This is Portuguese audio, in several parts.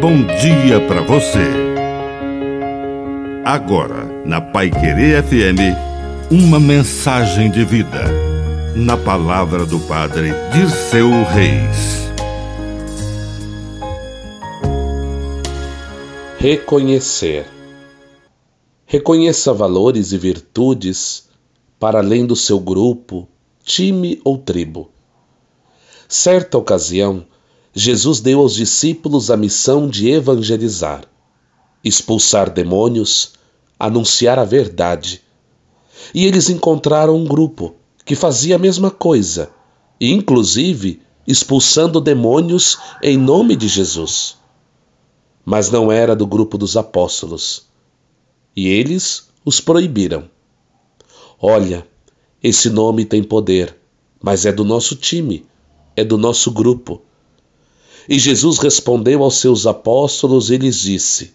bom dia para você. Agora, na Pai Querer FM, uma mensagem de vida. Na palavra do Padre Dirceu Reis. Reconhecer. Reconheça valores e virtudes para além do seu grupo, time ou tribo. Certa ocasião, Jesus deu aos discípulos a missão de evangelizar, expulsar demônios, anunciar a verdade. E eles encontraram um grupo que fazia a mesma coisa, inclusive expulsando demônios em nome de Jesus. Mas não era do grupo dos apóstolos. E eles os proibiram. Olha, esse nome tem poder, mas é do nosso time, é do nosso grupo. E Jesus respondeu aos seus apóstolos e lhes disse: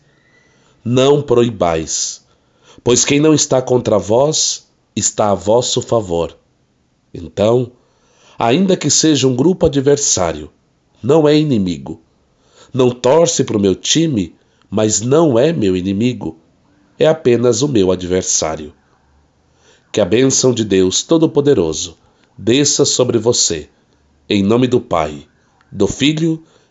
Não proibais, pois quem não está contra vós está a vosso favor. Então, ainda que seja um grupo adversário, não é inimigo. Não torce para o meu time, mas não é meu inimigo. É apenas o meu adversário. Que a bênção de Deus Todo-Poderoso desça sobre você, em nome do Pai, do Filho